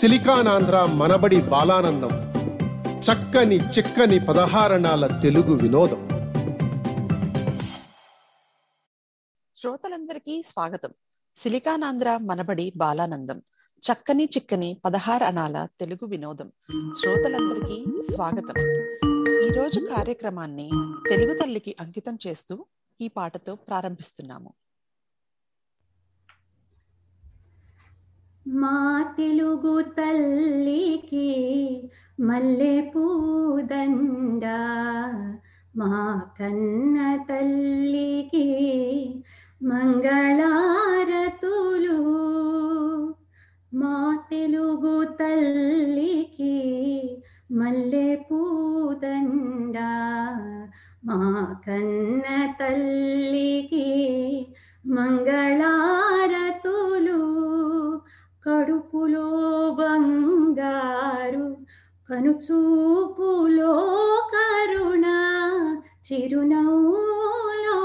సిలికానాంధ్ర మనబడి బాలానందం. చక్కని చిక్కని పదహారణాల తెలుగు వినోదం. శ్రోతలందరికీ స్వాగతం. సిలికానాంధ్ర మనబడి బాలానందం. చక్కని చిక్కని పదహారు అణాల తెలుగు వినోదం. శ్రోతలందరికీ స్వాగతం. ఈ రోజు కార్యక్రమాన్ని తెలుగు తల్లికి అంకితం చేస్తూ ఈ పాటతో ప్రారంభిస్తున్నాము. మా తెలుగు తల్లికి మల్లె పూదండ మా కన్న తల్లికి మంగళారతులు. మా తెలుగు తల్లికి మల్లె పూదండ మా కన్న తల్లికి మంగళారతులు. కడుపులో బంగారు కనుచూపులో కరుణ చిరునవ్వులో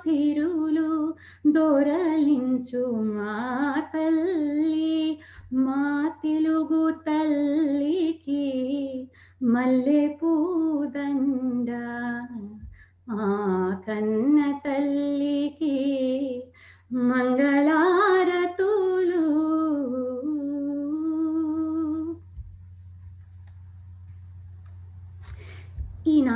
సిరులు దొరలించు మా తల్లి మా తెలుగు తల్లికి మల్లె పూదండ ఆ కన్న తల్లికి మంగళా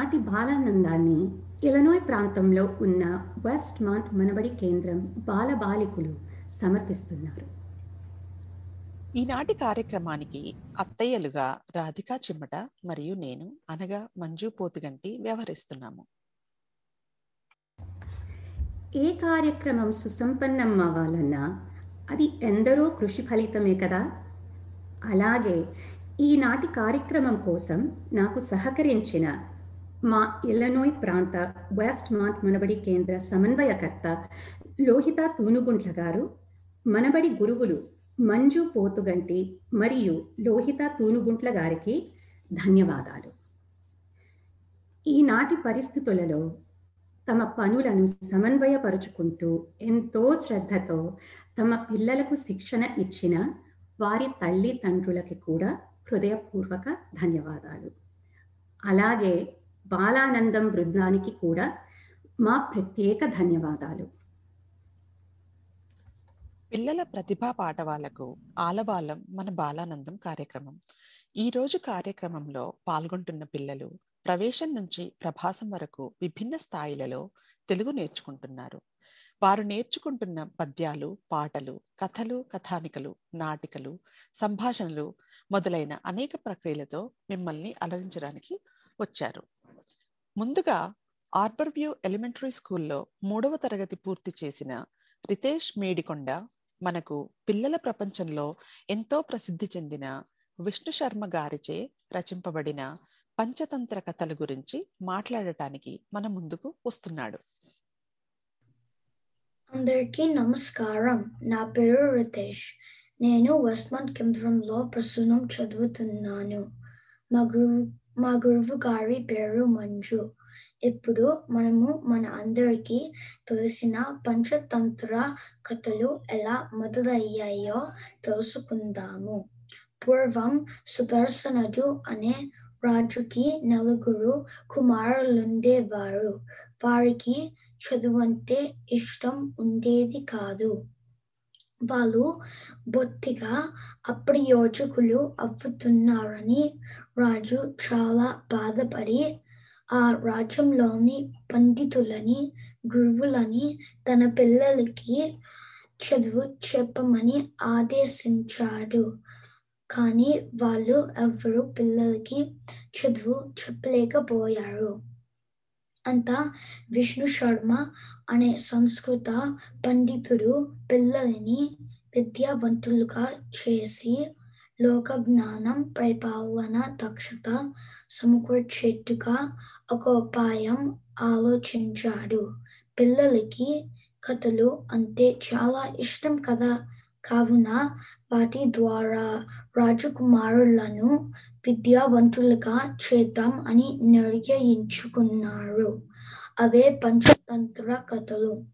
ఈనాటి బాలానందాన్ని ఇలనోయ్ ప్రాంతంలో ఉన్న వెస్ట్ మౌంట్ మనబడి కేంద్రం బాలబాలికులు సమర్పిస్తున్నారు. ఈనాటి కార్యక్రమానికి అత్తయ్యలుగా రాధికా చిమ్మట మరియు నేను అనగా మంజు పోతుగంటి వ్యవహరిస్తున్నాము. ఏ కార్యక్రమం సుసంపన్నం అవ్వాలన్నా అది ఎందరో కృషి ఫలితమే కదా. అలాగే ఈనాటి కార్యక్రమం కోసం నాకు సహకరించిన మా ఇల్లనోయ్ ప్రాంత వెస్ట్ మాంట్ మనబడి కేంద్ర సమన్వయకర్త లోహిత తూనుగుంట్ల గారు మనబడి గురువులు మంజు పోతుగంటి మరియు లోహిత తూనుగుంట్ల గారికి ధన్యవాదాలు. ఈనాటి పరిస్థితులలో తమ పనులను సమన్వయపరుచుకుంటూ ఎంతో శ్రద్ధతో తమ పిల్లలకు శిక్షణ ఇచ్చిన వారి తల్లిదండ్రులకి కూడా హృదయపూర్వక ధన్యవాదాలు. అలాగే బాలానందం బృందానికి కూడా మా ప్రత్యేక ధన్యవాదాలు. పిల్లల ప్రతిభా పాఠవాలకు ఆలవాలం మన బాలానందం కార్యక్రమం. ఈ రోజు కార్యక్రమంలో పాల్గొంటున్న పిల్లలు ప్రవేశం నుంచి ప్రభాసం వరకు విభిన్న స్థాయిలలో తెలుగు నేర్చుకుంటున్నారు. వారు నేర్చుకుంటున్న పద్యాలు పాటలు కథలు కథానికలు నాటికలు సంభాషణలు మొదలైన అనేక ప్రక్రియలతో మిమ్మల్ని అలరించడానికి వచ్చారు. ముందుగా ఆర్బర్ వ్యూ ఎలిమెంటరీ స్కూల్లో మూడవ తరగతి పూర్తి చేసిన రితేష్ మేడికొండ మనకు పిల్లల ప్రపంచంలో ఎంతో ప్రసిద్ధి చెందిన విష్ణు శర్మ గారిచే రచింపబడిన పంచతంత్ర కథల గురించి మాట్లాడటానికి మన ముందుకు వస్తున్నాడు. అందరికీ నమస్కారం. నా పేరు రితేష్. నేను వెస్ట్మంట్ కేంద్రంలో ప్రస్తుతం చదువుతున్నాను. మా గురువు మా గురువు గారి పేరు మంజు. ఇప్పుడు మనము మన అందరికీ తెలిసిన పంచతంత్ర కథలు ఎలా మొదలయ్యాయో తెలుసుకుందాము. పూర్వం సుదర్శనుడు అనే రాజుకి నలుగురు కుమారులుండేవారు. వారికి చదువంటే ఇష్టం ఉండేది కాదు. వాళ్ళు బొత్తిగా అప్రయోజకులు అవ్వుతున్నారని రాజు చాలా బాధపడి ఆ రాజ్యంలోని పండితులని గురువులని తన పిల్లలకి చదువు చెప్పమని ఆదేశించాడు. కానీ వాళ్ళు ఎవరు పిల్లలకి చదువు చెప్పలేకపోయారు. అంతా విష్ణు శర్మ అనే సంస్కృత పండితుడు పిల్లలని విద్యావంతులుగా చేసి లోక జ్ఞానం పరిపాలన దక్షత సమకూర్చేట్టుగా ఒక ఉపాయం ఆలోచించాడు. పిల్లలకి కథలు అంటే చాలా ఇష్టం కదా? కావున వాటి ద్వారా రాజకుమారులను విద్యావంతులుగా చేద్దాం అని నిర్ణయించుకున్నారు. అవే పంచతంత్ర కథలు.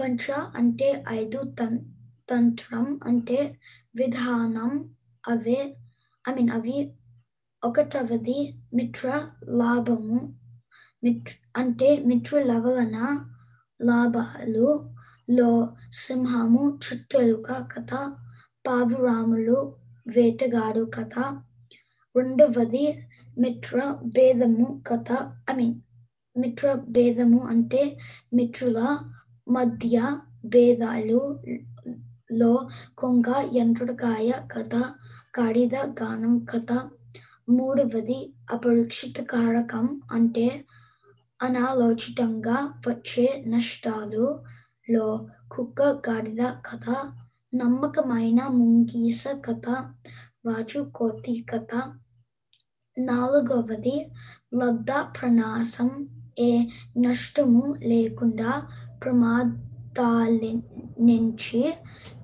పంచ అంటే ఐదు తం తంత్రం అంటే విధానం అవే ఐ మీన్ అవి ఒకటవది మిత్ర లాభము. మిత్ర అంటే మిత్రుల వలన లాభాలు లో సింహము చుట్టెలుక కథ పావురాములు వేటగాడు కథ. రెండవది మిత్ర భేదము కథ. ఐ మీన్ మిత్ర భేదము అంటే మిత్రుల మధ్య భేదాలు లో కొంగ యంత్రకాయ కథ కాడిద గానం కథ మూడవది అపరీక్షిత కారకం అంటే అనాలోచితంగా వచ్చే నష్టాలు లో కుక్క గాడిద కథ నమ్మకమైన ముంగీస కథ రాజు కోతి కథ. నాలుగవది లబ్ధ ప్రణాసం ఏ నష్టము లేకుండా ప్రమాదాలే నుంచి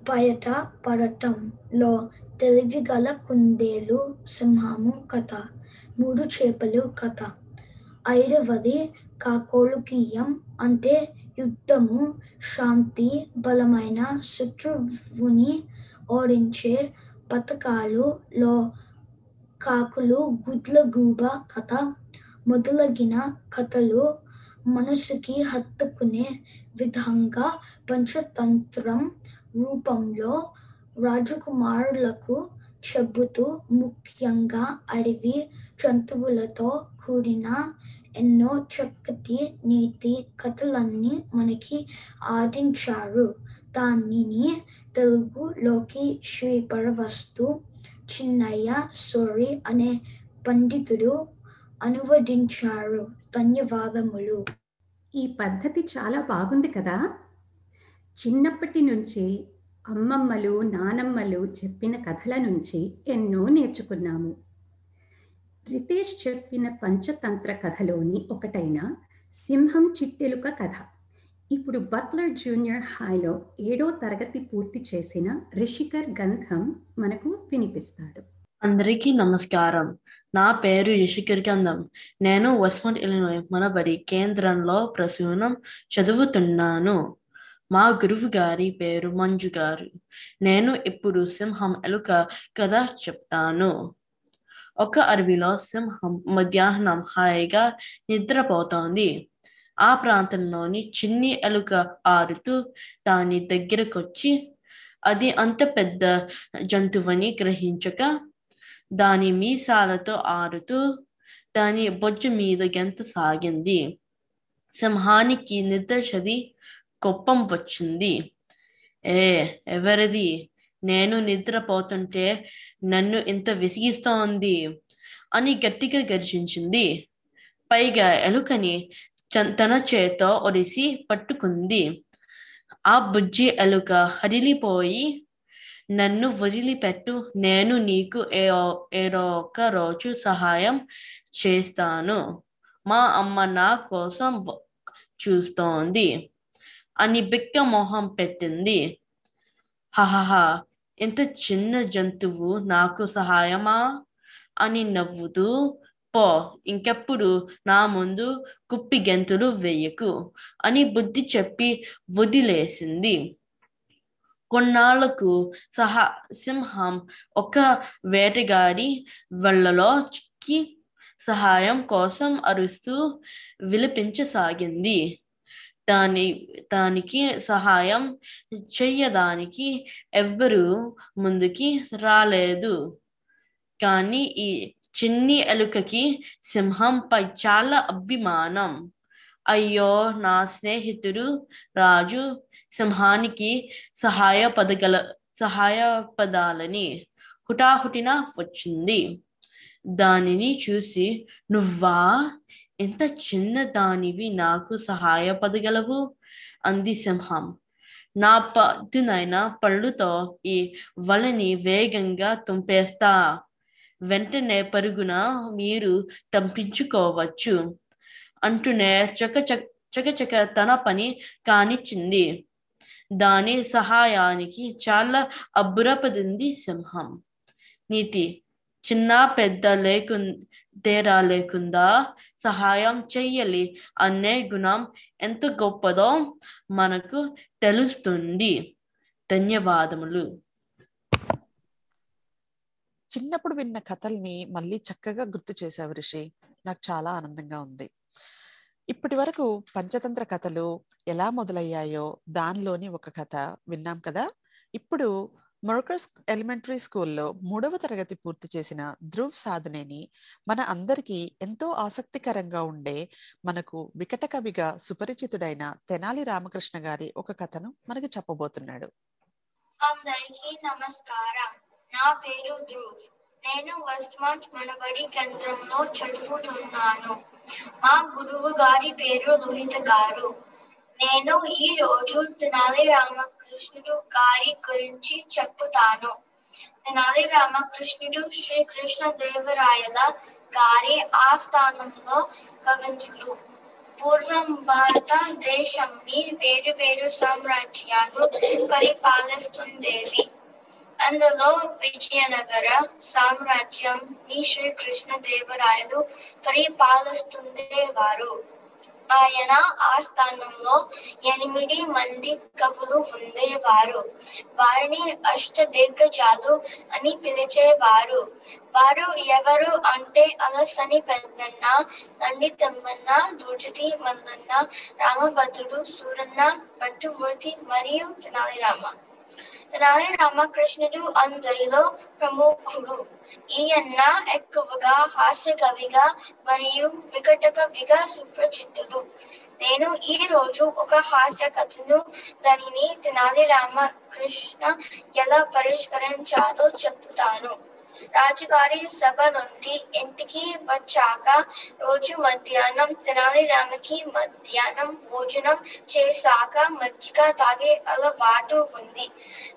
బయట పడటంలో తెలివిగల కుందేలు సింహము కథ మూడు చేపలు కథ. ఐదవది కాకోలుకీయం అంటే యుద్ధము శాంతి బలమైన శత్రువుని ఓడించే పథకాలులో కాకులు గుడ్లగూబ కథ మొదలగిన కథలు మనసుకి హత్తుకునే విధంగా పంచతంత్రం రూపంలో రాజకుమారులకు చెబుతూ ముఖ్యంగా అడవి జంతువులతో కూడిన ఎన్నో చక్కటి నీతి కథలన్నీ మనకి ఆడించారు. దానిని తెలుగులోకి శ్రీపరవస్తు చిన్నయ్య సోరి అనే పండితుడు అనువదించారు. ధన్యవాదములు. ఈ పద్ధతి చాలా బాగుంది కదా? చిన్నప్పటి నుంచి అమ్మమ్మలు నానమ్మలు చెప్పిన కథల నుంచి ఎన్నో నేర్చుకున్నాము. రితేష్ చెప్పిన పంచతంత్ర కథలోని ఒకటైన సింహం చిట్టెలుక కథ. ఇప్పుడు బట్లర్ జూనియర్ హైలో ఏడో తరగతి పూర్తి చేసిన రిషికర్ గంధం మనకు వినిపిస్తాడు. అందరికీ నమస్కారం. నా పేరు యశికర్ గంధం నేను వెస్ట్మంట్ ఇలినోయ్ మనబడి కేంద్రంలో ప్రసూనం చదువుతున్నాను. మా గురువు గారి పేరు మంజు గారు నేను ఇప్పుడు సింహం ఎలుక కథ చెప్తాను. ఒక అరవిలో సింహం మధ్యాహ్నం హాయిగా నిద్రపోతోంది. ఆ ప్రాంతంలోని చిన్ని ఎలుక ఆరుతూ దాని దగ్గరకొచ్చి అది అంత పెద్ద జంతువని గ్రహించక దాని మీసాలతో ఆరుతూ దాని బొజ్జు మీద గెంత సాగింది. సింహానికి నిద్ర చది కోపం వచ్చింది. ఏ ఎవరిది? నేను నిద్రపోతుంటే నన్ను ఇంత విసిగిస్తోంది అని గట్టిగా గర్జించింది. పైగా ఎలుకని తన చేతో ఒడిసి పట్టుకుంది. ఆ బుజ్జి ఎలుక హరిలిపోయి నన్ను వదిలిపెట్టు. నేను నీకు ఏ ఏదో ఒక రోజు సహాయం చేస్తాను. మా అమ్మ నా కోసం చూస్తోంది. అని బిక్క మొహం పెట్టింది. హహా ఇంత చిన్న జంతువు నాకు సహాయమా? అని నవ్వుతూ పో ఇంకెప్పుడు నా ముందు కుప్పి గెంతులు వేయకు అని బుద్ధి చెప్పి వదిలేసింది. కొన్నాళ్ళకు సహా సింహం ఒక వేటగాడి వెళ్ళలో చిక్కి సహాయం కోసం అరుస్తూ విలిపించసాగింది. దాని దానికి సహాయం చెయ్యడానికి ఎవ్వరూ ముందుకి రాలేదు. కానీ ఈ చిన్ని ఎలుకకి సింహంపై చాలా అభిమానం. అయ్యో నా స్నేహితుడు రాజు సింహానికి సహాయపదగల సహాయపదాలని హుటాహుటిన వచ్చింది. దానిని చూసి నువ్వా? ఎంత చిన్న దానివి నాకు సహాయపడగలవు? అంది సింహం. నా పద్దునైన పళ్ళుతో ఈ వలని వేగంగా తుంపేస్తా. వెంటనే పరుగున మీరు తంపించుకోవచ్చు. అంటూనే చక చకచక తన పని కానిచ్చింది. దాని సహాయానికి చాలా అబ్బురపడింది సింహం. నీతి చిన్న పెద్ద లేకు తేడా లేకుండా సహాయం చెయ్యాలి అనే గుణం ఎంత గొప్పదో మనకు తెలుస్తుంది. ధన్యవాదములు. చిన్నప్పుడు విన్న కథల్ని మళ్ళీ చక్కగా గుర్తు చేశావు రిషి. నాకు చాలా ఆనందంగా ఉంది. ఇప్పటి వరకు పంచతంత్ర కథలు ఎలా మొదలయ్యాయో దానిలోని ఒక కథ విన్నాం కదా. ఇప్పుడు మొరకస్ ఎలిమెంటరీ స్కూల్లో మూడవ తరగతి పూర్తి చేసిన ధ్రువ్ సాధనేని మన అందరికీ ఎంతో ఆసక్తికరంగా ఉండే మనకు వికట కవిగా సుపరిచితుడైన తెనాలి రామకృష్ణ గారి ఒక కథను మనకు చెప్పబోతున్నాడు. అందరికీ నమస్కారం. నా పేరు ధ్రువ్. నేను వెస్ట్మాంట్ మనబడి కేంద్రంలో చదువుతున్నాను. మా గురువు గారి పేరు లోహిత గారు. నేను ఈ రోజు తెనాలి రామకృష్ణుడు గారి గురించి చెప్పుతాను. తెనాలి రామకృష్ణుడు శ్రీకృష్ణ దేవరాయల గారి ఆస్థానంలో కవింద్రులు పూర్వం భారతదేశంని వేరు వేరు సామ్రాజ్యాలు పరిపాలిస్తుండేవి. అందులో విజయనగర సామ్రాజ్యం ని శ్రీకృష్ణ దేవరాయలు పరిపాలిస్తుండేవారు. ఆయన ఆస్థానంలో ఎనిమిది మంది కవులు ఉండేవారు. వారిని అష్ట దిగ్గజాలు అని పిలిచేవారు. వారు ఎవరు అంటే అలసని పెద్దన్న తండ్రి తమ్మన్న దుర్జతి మల్లన్న రామభద్రుడు సూరన్న భట్టుమూర్తి మరియు తెనాలి రామ తెనాలి రామకృష్ణుడు అందరిలో ప్రముఖుడు. ఈయన్న ఎక్కువగా హాస్య కవిగా మరియు వికట కవిగా సుప్రసిద్ధుడు నేను ఈ రోజు ఒక హాస్య కథను దానిని తెనాలి రామకృష్ణ ఎలా పరిష్కరించాలో చెప్తాను. రాజుగారి సభ నుండి ఇంటికి వచ్చాక రోజు మధ్యాహ్నం తెనాలి రామకి మధ్యాహ్నం భోజనం చేశాక మజ్జిగ తాగే అలవాటు ఉంది.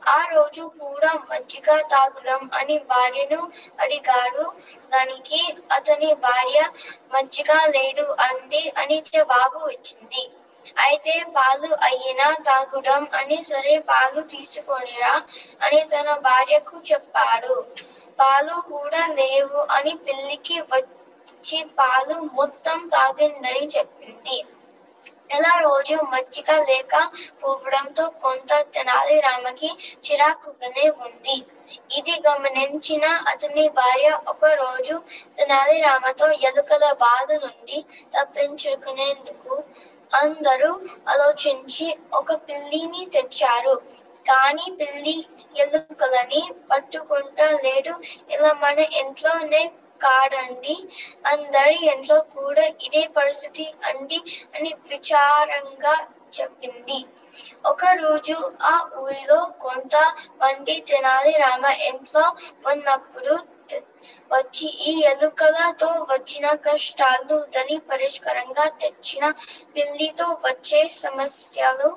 ఆ రోజు కూడా మజ్జిగ తాగడం అని భార్యను అడిగాడు. దానికి అతని భార్య మజ్జిగ లేడు అండి అని జవాబు ఇచ్చింది. అయితే పాలు అయినా తాగుడం అని సరే పాలు తీసుకొనిరా అని తన భార్యకు చెప్పాడు. పాలు కూడా లేవు అని పిల్లికి వచ్చి పాలు మొత్తం తాగిందని చెప్పింది. ఇలా రోజు మజ్జిగ లేక పోవడంతో కొంత తెనాలి రామకి చిరాకుగానే ఉంది. ఇది గమనించిన అతని భార్య ఒక రోజు తెనాలి రామతో ఎలుకల బాధ నుండి తప్పించుకునేందుకు అందరూ ఆలోచించి ఒక పిల్లిని తెచ్చారు. కానీ పిల్లి ఎలుకలని పట్టుకుంటా లేదు ఇలా మన ఇంట్లోనే కాడండి. అందరి ఇంట్లో కూడా ఇదే పరిస్థితి అండి అని విచారంగా చెప్పింది. ఒక రోజు ఆ ఊరిలో కొంత మంది తెనాలి రామ ఇంట్లో ఉన్నప్పుడు వచ్చి ఈ ఎలుకలతో వచ్చిన కష్టాలు దని పరిష్కారంగా తెచ్చిన పిల్లితో వచ్చే సమస్యలు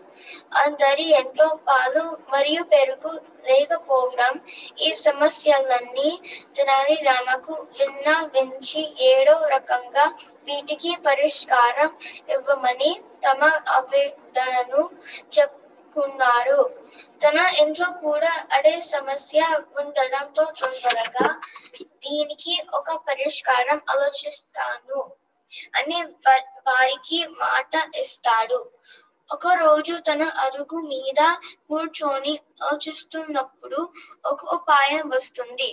అందరి ఎంతో పాలు మరియు పెరుగు లేకపోవడం ఈ సమస్యలన్నీ తెనాలి రామకు విన్నవించి ఏడో రకంగా వీటికి పరిష్కారం ఇవ్వమని తమ ఆవేదనను చెప్పుకున్నారు తన ఇంట్లో కూడా అదే సమస్య ఉండడంతో తొందరగా దీనికి ఒక పరిష్కారం ఆలోచిస్తాను అని వారికి మాట ఇస్తాడు. ఒక రోజు తన అరుగు మీద కూర్చొని ఆలోచిస్తున్నప్పుడు ఒక ఉపాయం వస్తుంది.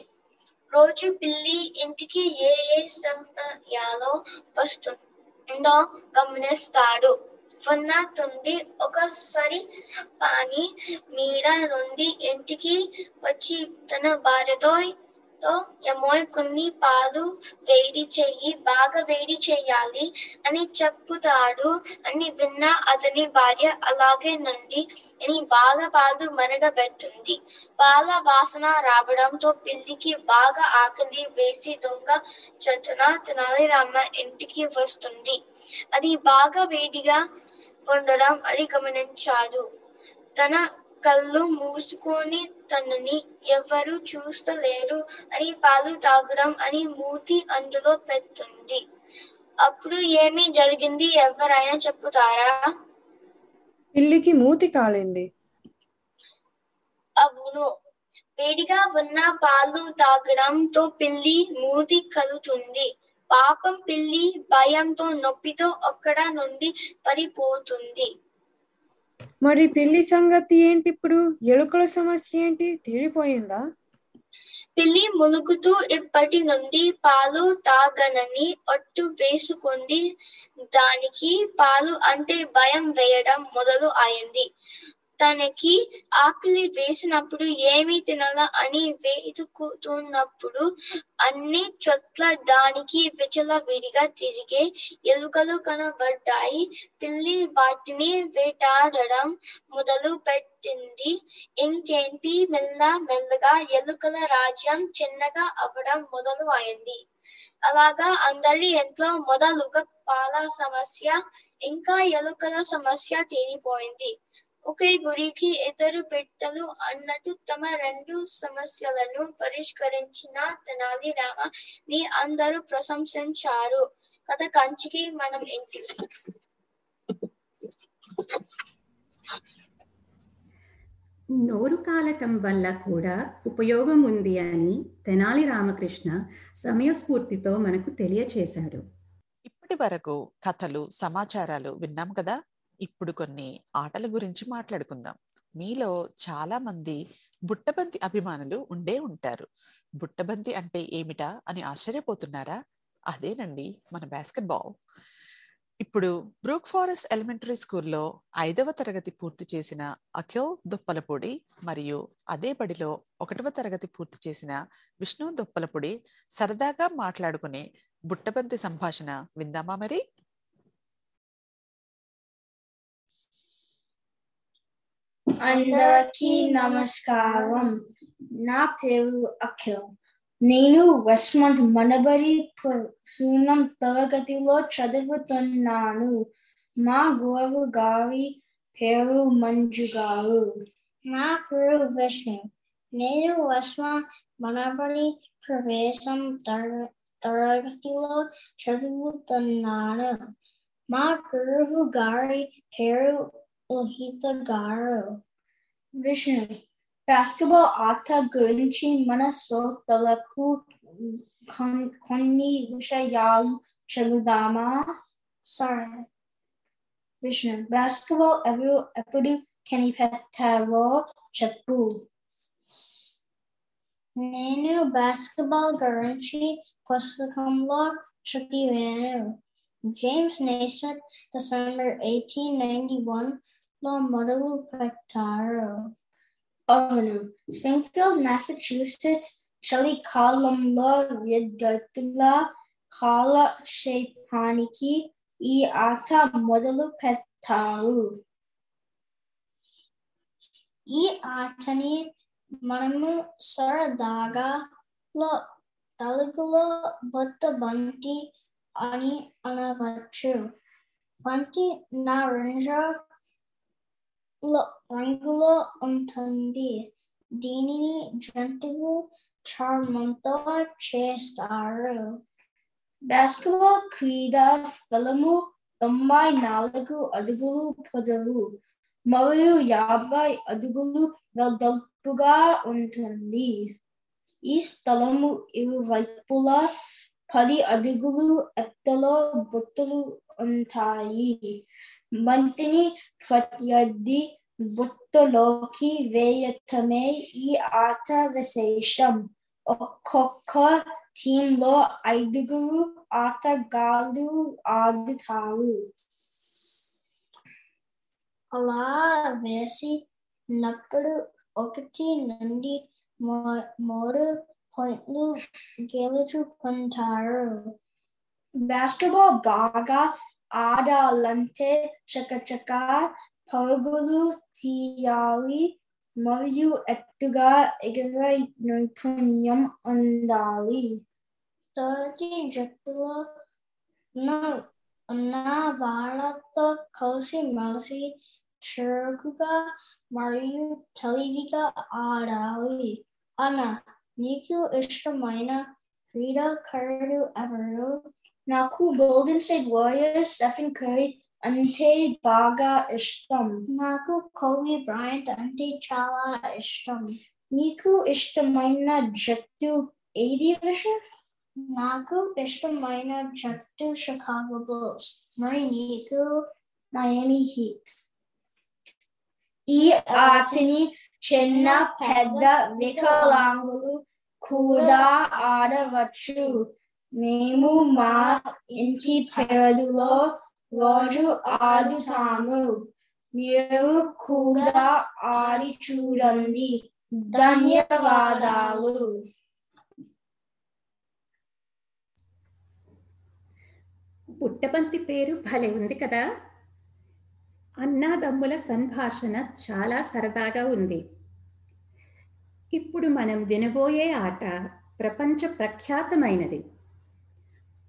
రోజు పిల్లి ఇంటికి ఏ ఏ సమయాలో వస్తుందో గమనిస్తాడు. ఉన్నట్టుండి ఒకసారి పాని మీద నుండి ఇంటికి వచ్చి తన భార్యతో తో ఎమోయ్ కొన్ని పాలు వేడి చెయ్యి బాగా వేడి చేయాలి అని చెప్పుతాడు అని విన్న అతని భార్య అలాగే నుండి అని బాగా పాలు మరగబెట్టింది. పాల వాసన రావడంతో పిల్లికి బాగా ఆకలి వేసి దొంగ చతున తెనాలి రామ ఇంటికి వస్తుంది. అది బాగా వేడిగా ఉండడం అని గమనించాడు. తన కళ్ళు మూసుకొని తనని ఎవరు చూస్తలేరు అని పాలు తాగడం అని మూతి అందులో పెట్టుంది. అప్పుడు ఏమి జరిగింది? ఎవరైనా చెప్పుతారా? పిల్లికి మూతి కాలింది. అవును. వేడిగా ఉన్న పాలు తాగడంతో పిల్లి మూతి కలుతుంది పాపం పిల్లి భయంతో నొప్పితో అక్కడ నుండి పడిపోతుంది. మరి పిల్లి సంగతి ఏంటి ఇప్పుడు? ఎలుకల సమస్య ఏంటి? తీరిపోయిందా పిల్లి ములుగుతూ ఇప్పటి నుండి పాలు తాగనని ఒట్టు వేసుకుంది దానికి పాలు అంటే భయం వేయడం మొదలు అయింది. తనకి ఆకలి వేసినప్పుడు ఏమి తినాలా అని వెతుకుతున్నప్పుడు అన్ని చోట్ల దానికి విచలవిడిగా తిరిగే ఎలుకలు కనబడ్డాయి. పిల్లి వాటిని వేటాడడం మొదలు పెట్టింది. ఇంకేంటి? మెల్ల మెల్లగా ఎలుకల రాజ్యం చిన్నగా అవ్వడం మొదలు అయింది. అలాగా అందరి ఇంట్లో మొదలుగా పాల సమస్య ఇంకా ఎలుకల సమస్య తీరిపోయింది. ఒకే గురికి ఇద్దరు బిడ్డలు అన్నట్టు తమ రెండు సమస్యలను పరిష్కరించిన తెనాలి రామ ని అందరూ ప్రశంసించారు. కథ కంచికి మనం ఇంటికి నోరు కాలటం వల్ల కూడా ఉపయోగం ఉంది అని తెనాలి రామకృష్ణ సమయస్ఫూర్తితో మనకు తెలియచేశాడు. ఇప్పటి వరకు కథలు సమాచారాలు విన్నాం కదా? ఇప్పుడు కొన్ని ఆటల గురించి మాట్లాడుకుందాం. మీలో చాలా మంది బుట్టబంతి అభిమానులు ఉండే ఉంటారు. బుట్టబంతి అంటే ఏమిటా అని ఆశ్చర్యపోతున్నారా? అదేనండి మన బాస్కెట్బాల్ ఇప్పుడు బ్రూక్ ఫారెస్ట్ ఎలిమెంటరీ స్కూల్లో ఐదవ తరగతి పూర్తి చేసిన అఖిల్ దుప్పలపొడి మరియు అదే బడిలో ఒకటవ తరగతి పూర్తి చేసిన విష్ణు దుప్పలపొడి సరదాగా మాట్లాడుకునే బుట్టబంతి సంభాషణ విందామా మరి? Andaraki namaskaram. Na pevu akil. Nenu Westmont Manabari Sunam Tavagatilo Chadavatun Nanu. Ma Govu Gavi Peru Manjugaru. Ma Peru Vishnu. Nenu Westmont Manabari Pravesam Taragatilo Chadavatun Nanu. Ma Guru Gari Peru Ohita Garu. Vishnu. Basketball Ata Gurinchi Manaso Talaku Konni Vishayal Chaludama. Sorry. Vishnu. Basketball Evu Epudu Kenny Petavo Chapu. నేను basketball గురించి పుస్తకంలో చదివాను James Naismith, December 1891, La Modelo Pataro. Oh, Avenue, Springfield, Massachusetts, Chili Kalamla Ridotula, Kala Shapraniki, Iata Modelo Pataro. E Atani Manamu Saradaga La Dalagula Butta Bunti Ani Anavachu. Bunti Narendra రంగులో ఉంటుంది. దీనిని జంతువు చర్మంతో చేస్తారు. Basketball క్రీడా స్థలము తొంభై నాలుగు అడుగులు పొడవు మరియు యాభై అడుగులు వెడల్పుగా ఉంటుంది. ఈ స్థలము ఇరువైపులా పది అడుగులు ఎత్తులో బుట్టలు ఉంటాయి. బంతిని ప్రత్యర్థి బుట్టలోకి వేయటమే ఈ ఆట విశేషం ఒక్కొక్క టీంలో ఐదుగురు ఆటగాళ్ళు ఆడుతారు అలా వేసినప్పుడు ఒకటి నుండి మూ- మూడు పాయింట్లు గెలుచుకుంటారు బాస్కెట్బాల్ బాగా ఆడాలంటే చకచక పరుగులు తీయాలి మరియు ఎత్తుగా ఎగిరే నైపుణ్యం ఉండాలి తోటి జట్టులో ఉన్న- ఉన్న వాళ్ళతో కలిసి మెలిసి చురుకుగా మరియు తెలివిగా ఆడాలి అన్న నీకు ఇష్టమైన క్రీడాకారుడు ఎవరు Naku Golden State Warriors, Stephen Curry, Ante Baga Ishtam. Naku Kobe Bryant, Ante Chala Ishtam. Niku Ishtamaina Jattu Adi Visher. Naku Ishtamaina Jattu Chicago Bulls. Murray Niku Miami Heat. E Atini Chinna Pedda Vikalangulu Kuda ada vachu. మేము మా ఇంటి పేరులో రోజు ఆడుతాము. మీరు కూడా ఆడి చూడండి. ధన్యవాదాలు. పుట్టబంతి పేరు భలే ఉంది కదా. అన్నాదమ్ముల సంభాషణ చాలా సరదాగా ఉంది. ఇప్పుడు మనం వినబోయే ఆట ప్రపంచ ప్రఖ్యాతమైనది.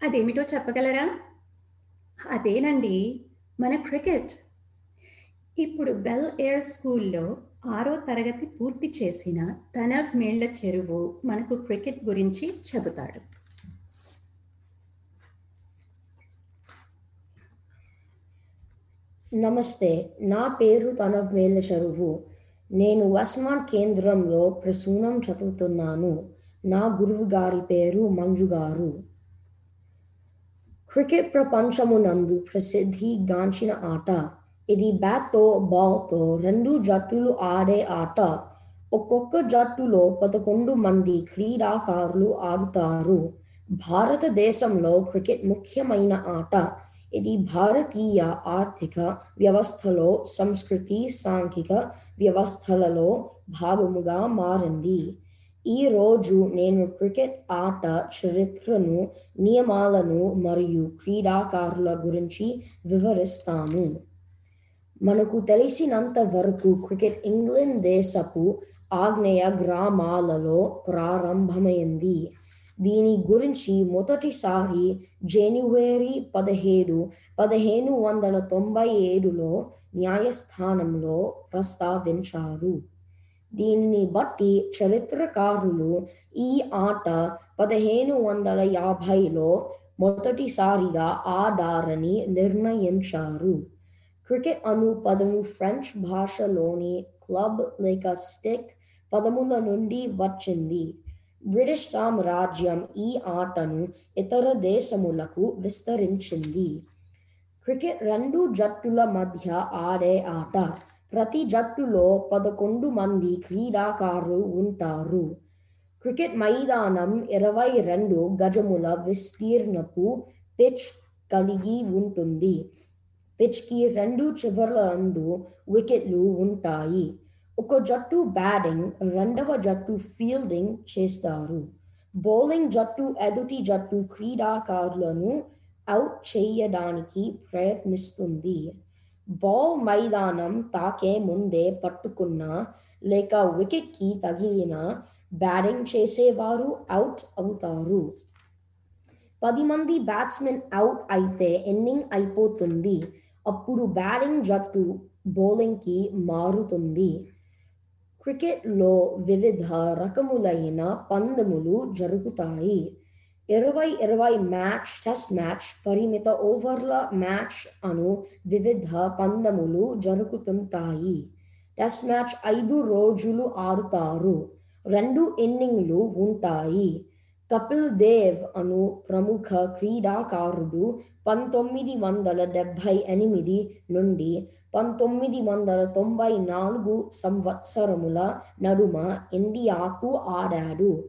అదేమిటో చెప్పగలరా? అదేనండి మన క్రికెట్. ఇప్పుడు బెల్ ఎయిర్ స్కూల్లో ఆరో తరగతి పూర్తి చేసిన తనవ్ మేళ్ళ చెరువు మనకు క్రికెట్ గురించి చెబుతాడు. నమస్తే నా పేరు తనవ్ మేళ్ళ చెరువు. నేను వస్మాన్ కేంద్రంలో ప్రసూనం చదువుతున్నాను. నా గురువు గారి పేరు మంజు గారు క్రికెట్ ప్రపంచమునందు ప్రసిద్ధి గాంచిన ఆట. ఇది బ్యాట్తో బాల్తో రెండు జట్టులు ఆడే ఆట. ఒక్కొక్క జట్టులో పదకొండు మంది క్రీడాకారులు ఆడుతారు. భారతదేశంలో క్రికెట్ ముఖ్యమైన ఆట. ఇది భారతీయ ఆర్థిక వ్యవస్థలో సంస్కృతి సాంఘిక వ్యవస్థలలో భాగముగా మారింది. ఈరోజు నేను క్రికెట్ ఆట చరిత్రను నియమాలను మరియు క్రీడాకారుల గురించి వివరిస్తాను. మనకు తెలిసినంత వరకు క్రికెట్ ఇంగ్లాండ్ దేశపు ఆగ్నేయ గ్రామాలలో ప్రారంభమైంది. దీని గురించి మొదటిసారి జనవరి పదిహేడు పదిహేను వందల తొంభై ఏడులో న్యాయస్థానంలో ప్రస్తావించారు. దీన్ని బట్టి చరిత్రకారులు ఈ ఆట పదిహేను వందల యాభైలో మొదటిసారిగా ఆడారని నిర్ణయించారు. క్రికెట్ అను పదము ఫ్రెంచ్ భాషలోని క్లబ్ లేక స్టిక్ పదముల నుండి వచ్చింది. బ్రిటిష్ సామ్రాజ్యం ఈ ఆటను ఇతర దేశములకు విస్తరించింది. క్రికెట్ రెండు జట్టుల మధ్య ఆడే ఆట ప్రతి జట్టులో పదకొండు మంది క్రీడాకారులు ఉంటారు. క్రికెట్ మైదానం ఇరవై రెండు గజముల విస్తీర్ణపు పిచ్ కలిగి ఉంటుంది. పిచ్కి రెండు చివర్లందు వికెట్లు ఉంటాయి. ఒక జట్టు బ్యాటింగ్ రెండవ జట్టు ఫీల్డింగ్ చేస్తారు. బౌలింగ్ జట్టు ఎదుటి జట్టు క్రీడాకారులను అవుట్ చేయడానికి ప్రయత్నిస్తుంది. బాల్ మైదానం తాకే ముందే పట్టుకున్న లేక వికెట్కి తగిలిన బ్యాటింగ్ చేసేవారు అవుట్ అవుతారు పది మంది బ్యాట్స్మెన్ అవుట్ అయితే ఇన్నింగ్ అయిపోతుంది అప్పుడు బ్యాటింగ్ జట్టు బౌలింగ్కి మారుతుంది క్రికెట్లో వివిధ రకములైన పందెములు జరుగుతాయి ఇరవై ఇరవై మ్యాచ్ టెస్ట్ మ్యాచ్ పరిమిత ఓవర్ల మ్యాచ్ అను వివిధ పందములు జరుగుతుంటాయి టెస్ట్ మ్యాచ్ ఐదు రోజులు ఆడుతారు. రెండు ఇన్నింగ్లు ఉంటాయి. కపిల్ దేవ్ అను ప్రముఖ క్రీడాకారుడు పంతొమ్మిది వందల డెబ్భై ఎనిమిది నుండి పంతొమ్మిది వందల తొంభై నాలుగు సంవత్సరముల నడుమ ఇండియాకు ఆడాడు.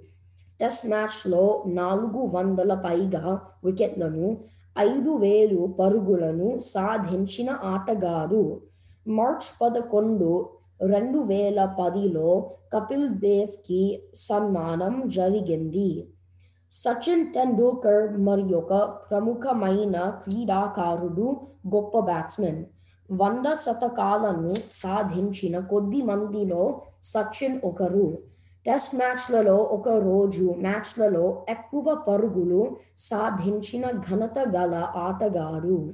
టెస్ట్ మ్యాచ్లో నాలుగు వందల పైగా వికెట్లను ఐదు వేలు పరుగులను సాధించిన ఆటగాడు మార్చ్ పదకొండు రెండు వేల పదిలో కపిల్ దేవ్కి సన్మానం జరిగింది. సచిన్ టెండూల్కర్ మరి ఒక ప్రముఖమైన క్రీడాకారుడు గొప్ప బ్యాట్స్మెన్. వంద శతకాలను సాధించిన కొద్ది మందిలో సచిన్ ఒకరు. టెస్ట్ మ్యాచ్లలో ఒక రోజు మ్యాచ్లలో ఎక్కువ పరుగులు సాధించిన ఘనత గల ఆటగాడు.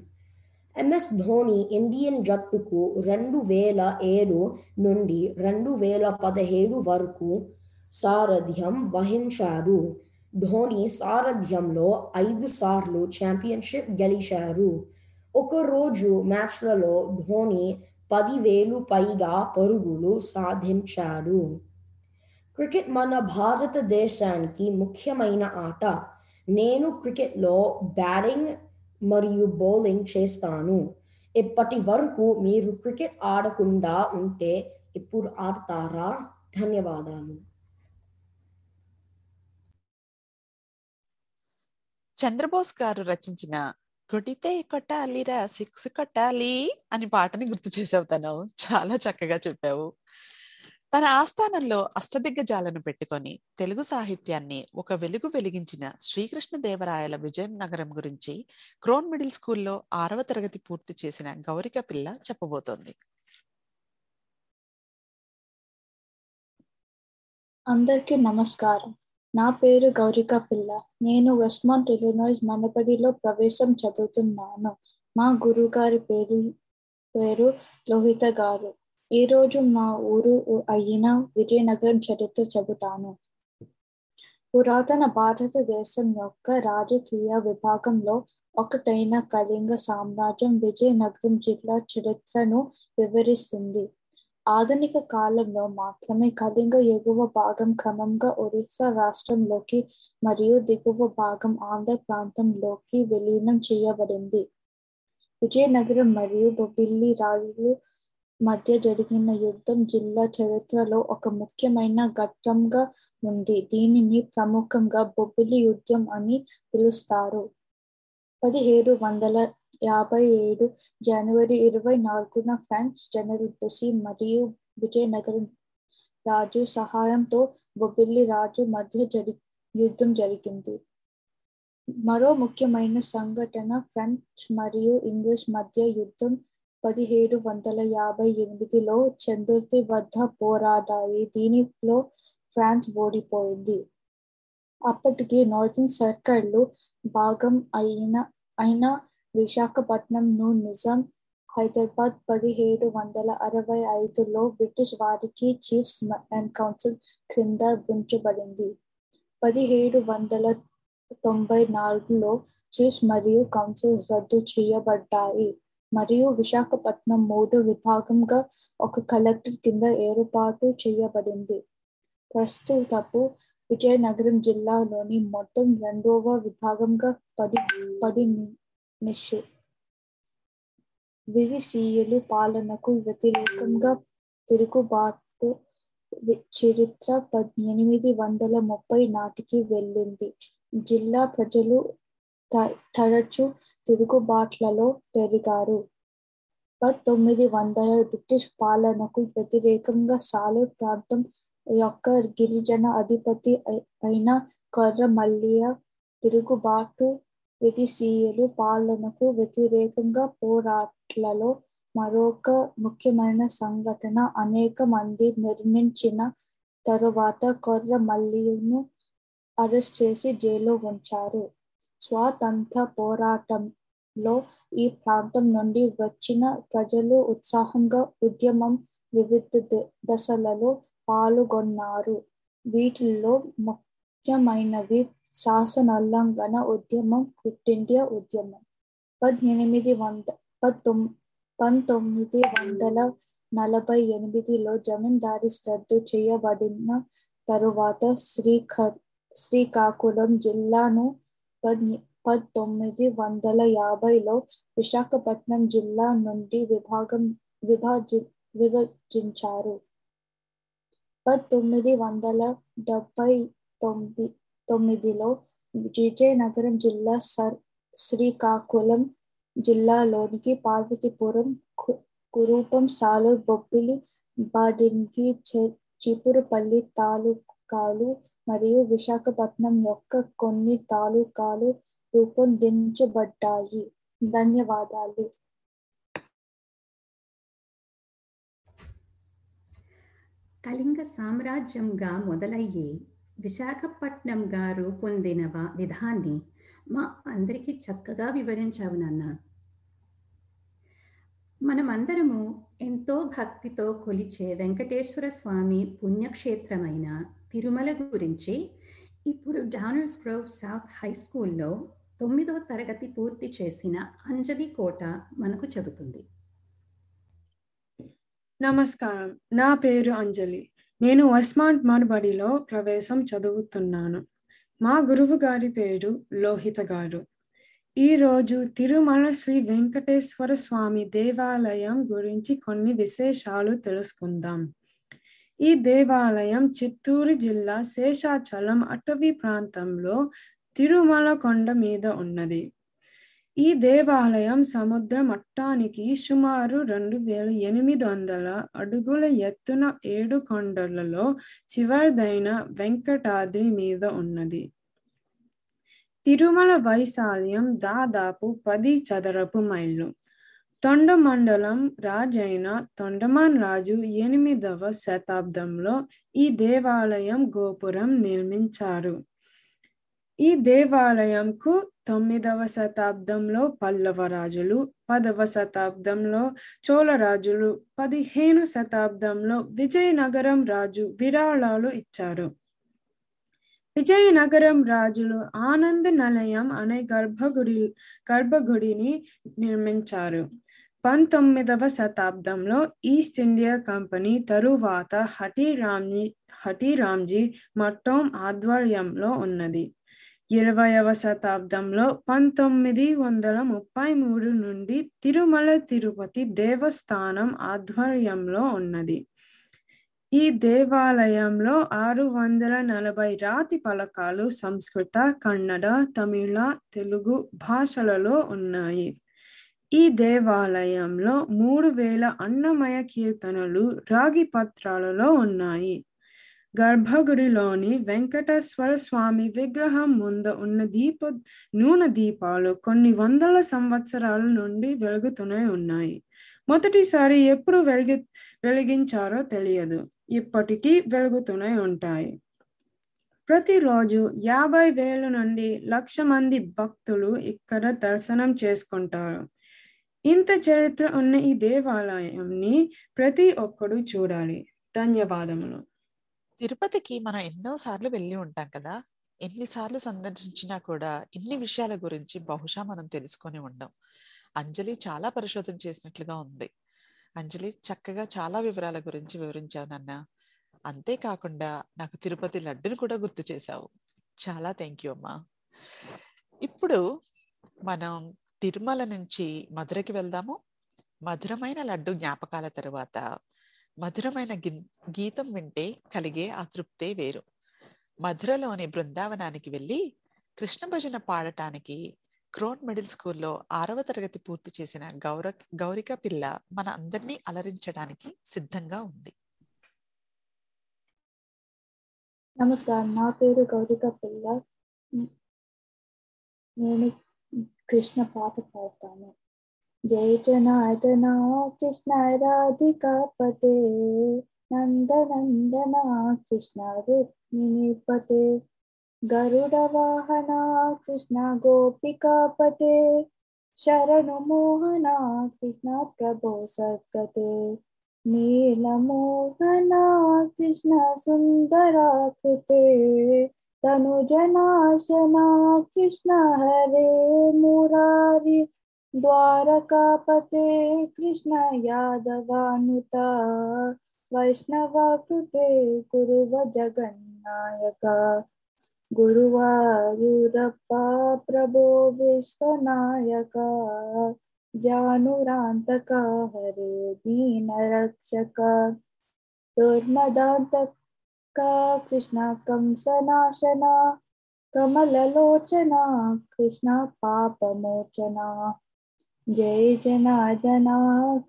ఎంఎస్ ధోని ఇండియన్ జట్టుకు రెండు వేల ఏడు నుండి రెండు వేల పదిహేడు వరకు సారథ్యం వహించాడు. ధోని సారథ్యంలో ఐదు సార్లు ఛాంపియన్షిప్ గెలిచారు. ఒక రోజు మ్యాచ్లలో ధోని పదివేలు పైగా పరుగులు సాధించాడు. క్రికెట్ మన భారతదేశానికి ముఖ్యమైన ఆట. నేను క్రికెట్లో బ్యాటింగ్ మరియు బౌలింగ్ చేస్తాను. ఇప్పటి వరకు మీరు క్రికెట్ ఆడకుండా ఉంటే ఇప్పుడు ఆడతారా? ధన్యవాదాలు. చంద్రబోస్ గారు రచించిన కొడితే కొట్టాలిరా సిక్స్ కొట్టాలి అని పాటని గుర్తు చేసావు తను. చాలా చక్కగా చెప్పావు. తన ఆస్థానంలో అష్టదిగ్గజాలను పెట్టుకొని తెలుగు సాహిత్యాన్ని ఒక వెలుగు వెలిగించిన శ్రీకృష్ణ దేవరాయల విజయనగరం గురించి క్రోన్ మిడిల్ స్కూల్లో ఆరవ తరగతి పూర్తి చేసిన గౌరిక పిల్ల చెప్పబోతోంది. అందరికీ నమస్కారం. నా పేరు గౌరిక పిల్ల. నేను వెస్ట్మాంట్ ఇలినాయిస్ మనబడిలో ప్రవేశం చదువుతున్నాను. మా గురుగారి పేరు పేరు లోహిత గారు. ఈ రోజు మా ఊరు అయిన విజయనగరం చరిత్ర చెబుతాను. పురాతన భారతదేశం యొక్క రాజకీయ విభాగంలో ఒకటైన కళింగ సామ్రాజ్యం విజయనగరం జిల్లా చరిత్రను వివరిస్తుంది. ఆధునిక కాలంలో మాత్రమే కళింగ ఎగువ భాగం క్రమంగా ఒరిస్సా రాష్ట్రంలోకి మరియు దిగువ భాగం ఆంధ్ర ప్రాంతంలోకి విలీనం చేయబడింది. విజయనగరం మరియు బొబ్బిల్లి రాజులు మధ్య జరిగిన యుద్ధం జిల్లా చరిత్రలో ఒక ముఖ్యమైన ఘట్టంగా ఉంది. దీనిని ప్రముఖంగా బొబ్బిలి యుద్ధం అని పిలుస్తారు. పదిహేడు వందల యాభై ఏడు జనవరి ఇరవై నాలుగున ఫ్రెంచ్ జనరల్ బెసి మరియు విజయనగరం రాజు సహాయంతో బొబ్బిలి రాజు మధ్య జరి యుద్ధం జరిగింది. మరో ముఖ్యమైన సంఘటన ఫ్రెంచ్ మరియు ఇంగ్లీష్ మధ్య యుద్ధం పదిహేడు వందల యాభై ఎనిమిదిలో చందుర్తి వద్ద పోరాడాయి. దీనిలో ఫ్రాన్స్ ఓడిపోయింది. అప్పటికి నార్థన్ సర్కిల్ భాగం అయిన అయిన విశాఖపట్నంను నిజాం హైదరాబాద్ పదిహేడు వందల అరవై ఐదులో బ్రిటిష్ వారికి చీఫ్స్ అండ్ కౌన్సిల్ క్రింద ఉంచబడింది పదిహేడు వందల తొంభై నాలుగులో చీఫ్స్ మరియు కౌన్సిల్ రద్దు చేయబడ్డాయి. మరియు విశాఖపట్నం మూడు విభాగంగా ఒక కలెక్టర్ కింద ఏర్పాటు చేయబడింది. ప్రస్తుతపు విజయనగరం జిల్లాలోని మొత్తం రెండవ విభాగంగా పడి పడి నిషి విరిసీయులు పాలనకు వ్యతిరేకంగా తిరుగుబాటు చరిత్ర ఎనిమిది వందల ముప్పై నాటికి వెళ్ళింది. జిల్లా ప్రజలు తరచు తిరుగుబాట్లలో పెరిగారు. పంతొమ్మిది వందల బ్రిటిష్ పాలనకు వ్యతిరేకంగా సాలూర్ ప్రాంతం యొక్క గిరిజన అధిపతి అయిన కొర్ర మల్లియ తిరుగుబాటు విదేశీయులు పాలనకు వ్యతిరేకంగా పోరాట్లలో మరొక ముఖ్యమైన సంఘటన అనేక మంది నిర్మించిన తరువాత కొర్ర మల్లియను అరెస్ట్ చేసి జైల్లో ఉంచారు. స్వాతంత్ర పోరాటంలో ఈ ప్రాంతం నుండి వచ్చిన ప్రజలు ఉత్సాహంగా ఉద్యమం వివిధ దశలలో పాల్గొన్నారు. వీటిల్లో ముఖ్యమైనవి శాసనోల్లంఘన ఉద్యమం క్విట్ ఇండియా ఉద్యమం. పద్దెనిమిది వంద పంతొమ్ పంతొమ్మిది వందల నలభై ఎనిమిదిలో జమీందారీ రద్దు చేయబడిన తరువాత శ్రీఖ శ్రీకాకుళం జిల్లాను పంతొమ్మిది వందల యాభైలో విశాఖపట్నం జిల్లా నుండి విభాగం విభాజి విభజించారు. పంతొమ్మిది వందల డెబ్బై తొమ్మిది తొమ్మిదిలో విజయనగరం జిల్లా సర్ శ్రీకాకుళం జిల్లాలోనికి పార్వతీపురం కురూపం సాలూర్ బొబ్బిలి బాడింగి చీపురుపల్లి తాలూకాలు మరియు విశాఖపట్నం యొక్క కొన్ని తాలూకాలు రూపొందించబడ్డాయి. ధన్యవాదాలు. కళింగ సామ్రాజ్యంగా మొదలయ్యి విశాఖపట్నంగా రూపొందిన విధాన్ని మా అందరికీ చక్కగా వివరించావు నాన్న. మనమందరము ఎంతో భక్తితో కొలిచే వెంకటేశ్వర స్వామి పుణ్యక్షేత్రమైన తిరుమల గురించి. ఇప్పుడు డానర్స్ గ్రోవ్ సౌత్ హై స్కూల్లో తొమ్మిదవ తరగతి పూర్తి చేసిన అంజలి కోట మనకు చెబుతుంది. నమస్కారం. నా పేరు అంజలి. నేను వస్మాంట్ మార్బడిలో ప్రవేశం చదువుతున్నాను. మా గురువు గారి పేరు లోహిత గారు. ఈరోజు తిరుమల శ్రీ వెంకటేశ్వర స్వామి దేవాలయం గురించి కొన్ని విశేషాలు తెలుసుకుందాం. ఈ దేవాలయం చిత్తూరు జిల్లా శేషాచలం అటవీ ప్రాంతంలో తిరుమల కొండ మీద ఉన్నది. ఈ దేవాలయం సముద్ర మట్టానికి సుమారు రెండు వేల ఎనిమిది వందల అడుగుల ఎత్తున ఏడు కొండలలో చివరిదైన వెంకటాద్రి మీద ఉన్నది. తిరుమల వైశాల్యం దాదాపు పది చదరపు మైళ్ళు. తొండమండలం రాజైన తొండమాన్ రాజు ఎనిమిదవ శతాబ్దంలో ఈ దేవాలయం గోపురం నిర్మించారు. ఈ దేవాలయంకు తొమ్మిదవ శతాబ్దంలో పల్లవ రాజులు పదవ శతాబ్దంలో చోళరాజులు పదిహేను శతాబ్దంలో విజయనగరం రాజు విరాళాలు ఇచ్చారు. విజయనగరం రాజులు ఆనంద నిలయం అనే గర్భగుడి గర్భగుడిని నిర్మించారు. పంతొమ్మిదవ శతాబ్దంలో ఈస్ట్ ఇండియా కంపెనీ తరువాత హఠీరామ్జీ హఠీరామ్జీ మట్టోం ఆధ్వర్యంలో ఉన్నది. ఇరవైవ శతాబ్దంలో పంతొమ్మిది వందల ముప్పై మూడు నుండి తిరుమల తిరుపతి దేవస్థానం ఆధ్వర్యంలో ఉన్నది. ఈ దేవాలయంలో ఆరు వందల నలభై రాతి పలకాలు సంస్కృత కన్నడ తమిళ తెలుగు భాషలలో ఉన్నాయి. ఈ దేవాలయంలో మూడు వేల అన్నమయ కీర్తనలు రాగి పత్రాలలో ఉన్నాయి. గర్భగుడిలోని వెంకటేశ్వర స్వామి విగ్రహం ముందు ఉన్న దీప నూనె దీపాలు కొన్ని వందల సంవత్సరాల నుండి వెలుగుతూనే ఉన్నాయి. మొదటిసారి ఎప్పుడు వెలిగి వెలిగించారో తెలియదు. ఇప్పటికీ వెలుగుతూనే ఉంటాయి. ప్రతిరోజు యాభై వేల నుండి లక్ష మంది భక్తులు ఇక్కడ దర్శనం చేసుకుంటారు. ఇంత చరిత్ర ఉన్న ఈ దేవాలయంని ప్రతి ఒక్కడు చూడాలి. ధన్యవాదములు. తిరుపతికి మనం ఎన్నో సార్లు వెళ్ళి ఉంటాం కదా. ఎన్నిసార్లు సందర్శించినా కూడా ఇన్ని విషయాల గురించి బహుశా మనం తెలుసుకొని ఉండం. అంజలి చాలా పరిశోధన చేసినట్లుగా ఉంది. అంజలి చక్కగా చాలా వివరాల గురించి వివరించావు నాన్న. అంతేకాకుండా నాకు తిరుపతి లడ్డును కూడా గుర్తు చేశావు. చాలా థ్యాంక్ యూ అమ్మా. ఇప్పుడు మనం తిరుమల నుంచి మధురకి వెళ్దాము. మధురమైన లడ్డు జ్ఞాపకాల తరువాత మధురమైన గీతం వింటే కలిగే ఆ తృప్తే వేరు. మధురలోని బృందావనానికి వెళ్ళి కృష్ణ భజన పాడటానికి క్రోన్ మిడిల్ స్కూల్లో ఆరవ తరగతి పూర్తి చేసిన గౌర గౌరిక పిల్ల మన అందరినీ అలరించడానికి సిద్ధంగా ఉంది. నమస్కారం. నా పేరు గౌరిక పిల్ల. నేను कृष्ण पाठ पाता हूँ जय जनार्दना कृष्ण राधिका पते नंद नंदना कृष्ण रुक्मिणी पते गरुडवाहना कृष्ण गोपिका पते शरणु मोहना कृष्ण प्रभो सद्गते नीलमोहना कृष्ण सुंदरा कृते तनुजनाशना, कृष्ण हरे मुरारी, द्वारकापते कृष्ण यादवानुता, वैष्णव कृते गुरुव जगन्नायका गुरुवायूरप्पा प्रभो विश्वनायका जानुरान्तका हरे दीनरक्षका दुर्मदान्तक కృష్ణ కంసనాశన కమలలోచన కృష్ణ పాపమోచన జై జనార్దన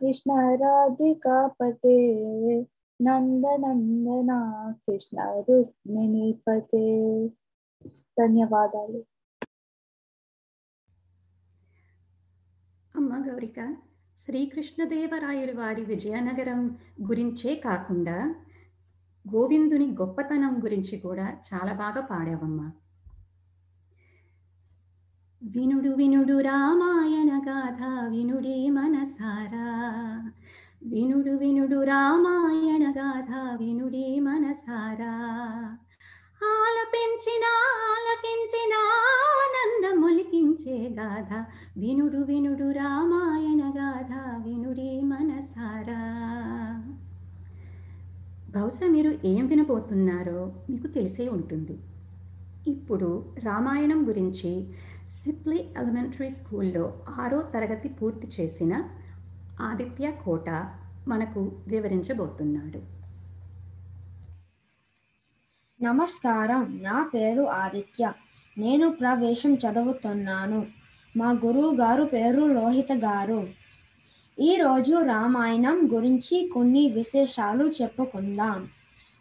కృష్ణ రాధికాపతే నందనందన కృష్ణ రుక్మిణీపతే ధన్యవాదాలు అమ్మ గౌరిక శ్రీకృష్ణదేవరాయలు వారి విజయనగరం గురించే కాకుండా గోవిందుని గొప్పతనం గురించి కూడా చాలా బాగా పాడావమ్మా. వినుడు వినుడు రామాయణ గాథ వినుడే మనసారా. వినుడు వినుడు రామాయణ గాథ వినుడే మనసారా. ఆలపించిన ఆలకించిన ఆనందములికించే గాథ వినుడు వినుడు రామాయణ గాథ వినుడే మనసారా. బహుశా మీరు ఏం వినబోతున్నారో మీకు తెలిసే ఉంటుంది. ఇప్పుడు రామాయణం గురించి సిప్లీ ఎలిమెంటరీ స్కూల్లో ఆరో తరగతి పూర్తి చేసిన ఆదిత్య కోట మనకు వివరించబోతున్నాడు. నమస్కారం. నా పేరు ఆదిత్య. నేను ప్రవేశం చదువుతున్నాను. మా గురువు గారు పేరు లోహిత గారు. ఈరోజు రామాయణం గురించి కొన్ని విశేషాలు చెప్పుకుందాం.